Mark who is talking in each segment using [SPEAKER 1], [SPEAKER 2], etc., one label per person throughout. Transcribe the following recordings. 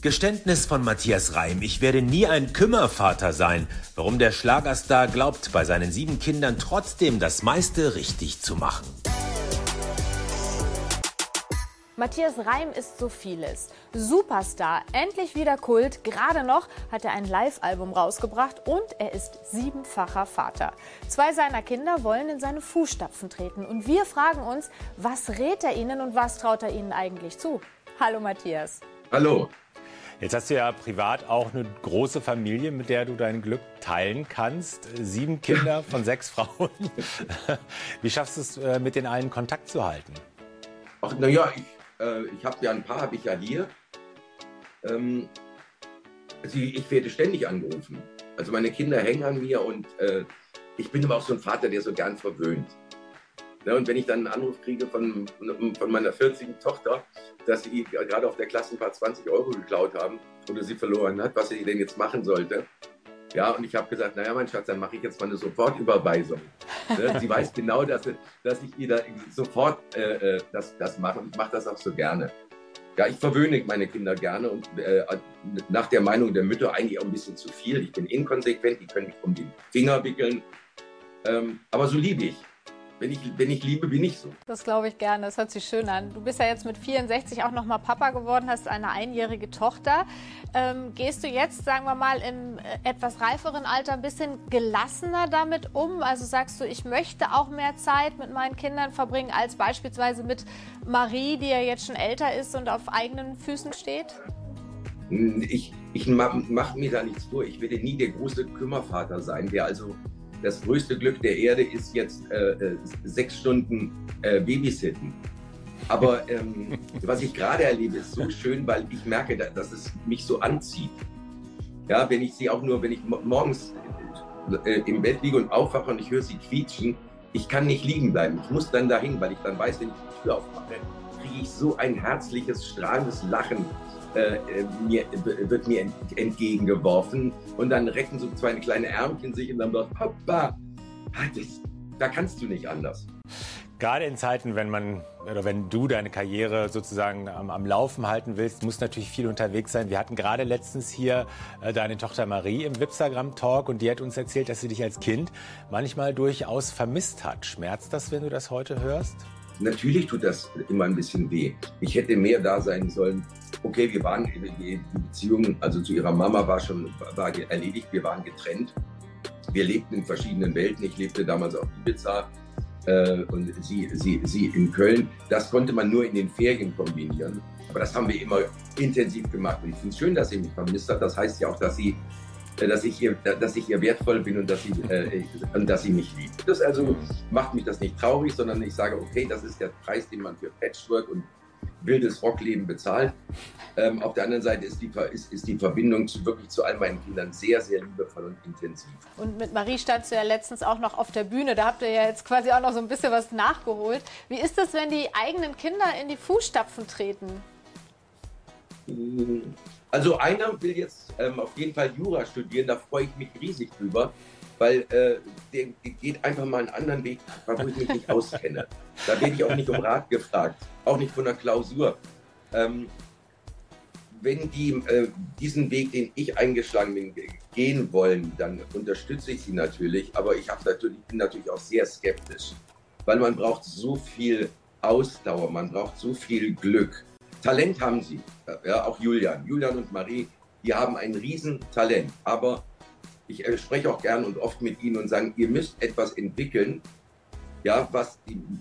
[SPEAKER 1] Geständnis von Matthias Reim. Ich werde nie ein Kümmervater sein. Warum der Schlagerstar glaubt, bei seinen sieben Kindern trotzdem das meiste richtig zu machen.
[SPEAKER 2] Matthias Reim ist so vieles. Superstar, endlich wieder Kult. Gerade noch hat er ein Live-Album rausgebracht und er ist siebenfacher Vater. Zwei seiner Kinder wollen in seine Fußstapfen treten. Und wir fragen uns, was rät er ihnen und was traut er ihnen eigentlich zu? Hallo Matthias.
[SPEAKER 3] Hallo.
[SPEAKER 1] Jetzt hast du ja privat auch eine große Familie, mit der du dein Glück teilen kannst. Sieben Kinder von sechs Frauen. Wie schaffst du es, äh, mit den allen Kontakt zu halten?
[SPEAKER 3] Ach, naja, ich, äh, ich habe ja ein paar, habe ich ja hier. Ähm, also ich werde ständig angerufen. Also meine Kinder hängen an mir und äh, ich bin aber auch so ein Vater, der so gern verwöhnt. Ne, und wenn ich dann einen Anruf kriege von, von meiner 40 Tochter, dass sie gerade auf der Klassenfahrt 20 Euro geklaut haben oder sie verloren hat, was sie denn jetzt machen sollte. Ja, und ich habe gesagt, naja, mein Schatz, dann mache ich jetzt mal eine Sofortüberweisung. Ne, sie weiß genau, dass, dass ich ihr da sofort äh, äh, das, das mache und ich mache das auch so gerne. Ja, ich verwöhne meine Kinder gerne und äh, nach der Meinung der Mütter eigentlich auch ein bisschen zu viel. Ich bin inkonsequent, die können mich um den Finger wickeln. Ähm, aber so liebe ich wenn ich, wenn ich liebe, bin ich so.
[SPEAKER 2] Das glaube ich gerne, das hört sich schön an. Du bist ja jetzt mit 64 auch nochmal Papa geworden, hast eine einjährige Tochter. Ähm, gehst du jetzt, sagen wir mal, im äh, etwas reiferen Alter ein bisschen gelassener damit um? Also sagst du, ich möchte auch mehr Zeit mit meinen Kindern verbringen, als beispielsweise mit Marie, die ja jetzt schon älter ist und auf eigenen Füßen steht?
[SPEAKER 3] Ich, ich mache mach mir da nichts vor. Ich werde nie der große Kümmervater sein, der also das größte Glück der Erde ist jetzt äh, äh, sechs Stunden äh, Babysitten. Aber ähm, was ich gerade erlebe, ist so schön, weil ich merke, dass es mich so anzieht. Ja, wenn ich sie auch nur, wenn ich morgens äh, im Bett liege und aufwache und ich höre sie quietschen, ich kann nicht liegen bleiben. Ich muss dann dahin, weil ich dann weiß, wenn ich die Tür aufmache, kriege ich so ein herzliches, strahlendes Lachen äh, äh, mir, wird mir entgegengeworfen und dann recken so zwei kleine Ärmchen sich und dann sagt, Papa, das, da kannst du nicht anders.
[SPEAKER 1] Gerade in Zeiten, wenn man oder wenn du deine Karriere sozusagen am, am, Laufen halten willst, muss natürlich viel unterwegs sein. Wir hatten gerade letztens hier äh, deine Tochter Marie im Wipsagram Talk und die hat uns erzählt, dass sie dich als Kind manchmal durchaus vermisst hat. Schmerzt das, wenn du das heute hörst?
[SPEAKER 3] Natürlich tut das immer ein bisschen weh. Ich hätte mehr da sein sollen. Okay, wir waren, die Beziehung, also zu ihrer Mama war schon war erledigt, wir waren getrennt. Wir lebten in verschiedenen Welten. Ich lebte damals auf Ibiza äh, und sie, sie, sie in Köln. Das konnte man nur in den Ferien kombinieren. Aber das haben wir immer intensiv gemacht. Und ich finde es schön, dass sie mich vermisst hat. Das heißt ja auch, dass sie dass ich ihr, dass ich ihr wertvoll bin und dass sie, äh, dass sie mich liebt. Das also macht mich das nicht traurig, sondern ich sage, okay, das ist der Preis, den man für Patchwork und wildes Rockleben bezahlt. Ähm, auf der anderen Seite ist die, ist, ist die Verbindung zu, wirklich zu all meinen Kindern sehr, sehr liebevoll und intensiv.
[SPEAKER 2] Und mit Marie standst du ja letztens auch noch auf der Bühne. Da habt ihr ja jetzt quasi auch noch so ein bisschen was nachgeholt. Wie ist das, wenn die eigenen Kinder in die Fußstapfen treten?
[SPEAKER 3] Also einer will jetzt ähm, auf jeden Fall Jura studieren, da freue ich mich riesig drüber, weil äh, der, geht einfach mal einen anderen Weg, wo ich mich nicht auskenne. Da werde ich auch nicht um Rat gefragt, auch nicht von der Klausur. Ähm, wenn die äh, diesen Weg, den ich eingeschlagen bin, gehen wollen, dann unterstütze ich sie natürlich, aber ich natürlich, bin natürlich auch sehr skeptisch, weil man braucht so viel Ausdauer, man braucht so viel Glück. Talent haben sie, ja, auch Julian. Julian und Marie, die haben ein Riesentalent. Aber ich äh, spreche auch gern und oft mit ihnen und sage, ihr müsst etwas entwickeln, ja, was,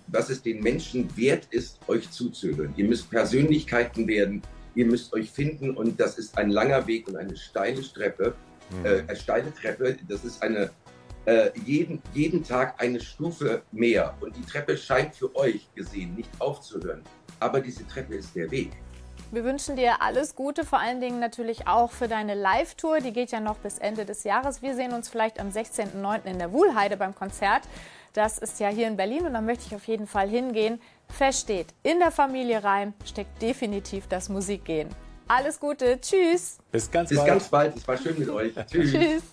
[SPEAKER 3] was es den Menschen wert ist, euch zuzuhören. Ihr müsst Persönlichkeiten werden, ihr müsst euch finden und das ist ein langer Weg und eine steile Treppe. Mhm. Äh, eine steile Treppe, das ist eine äh, jeden, jeden Tag eine Stufe mehr und die Treppe scheint für euch gesehen nicht aufzuhören aber diese Treppe ist der Weg.
[SPEAKER 2] Wir wünschen dir alles Gute, vor allen Dingen natürlich auch für deine Live-Tour. Die geht ja noch bis Ende des Jahres. Wir sehen uns vielleicht am 16.09. in der Wuhlheide beim Konzert. Das ist ja hier in Berlin und da möchte ich auf jeden Fall hingehen. Feststeht, in der Familie Reim steckt definitiv das Musikgehen. Alles Gute, tschüss.
[SPEAKER 3] Bis ganz Bis bald. Bis ganz bald, es war schön mit euch.
[SPEAKER 2] tschüss. tschüss.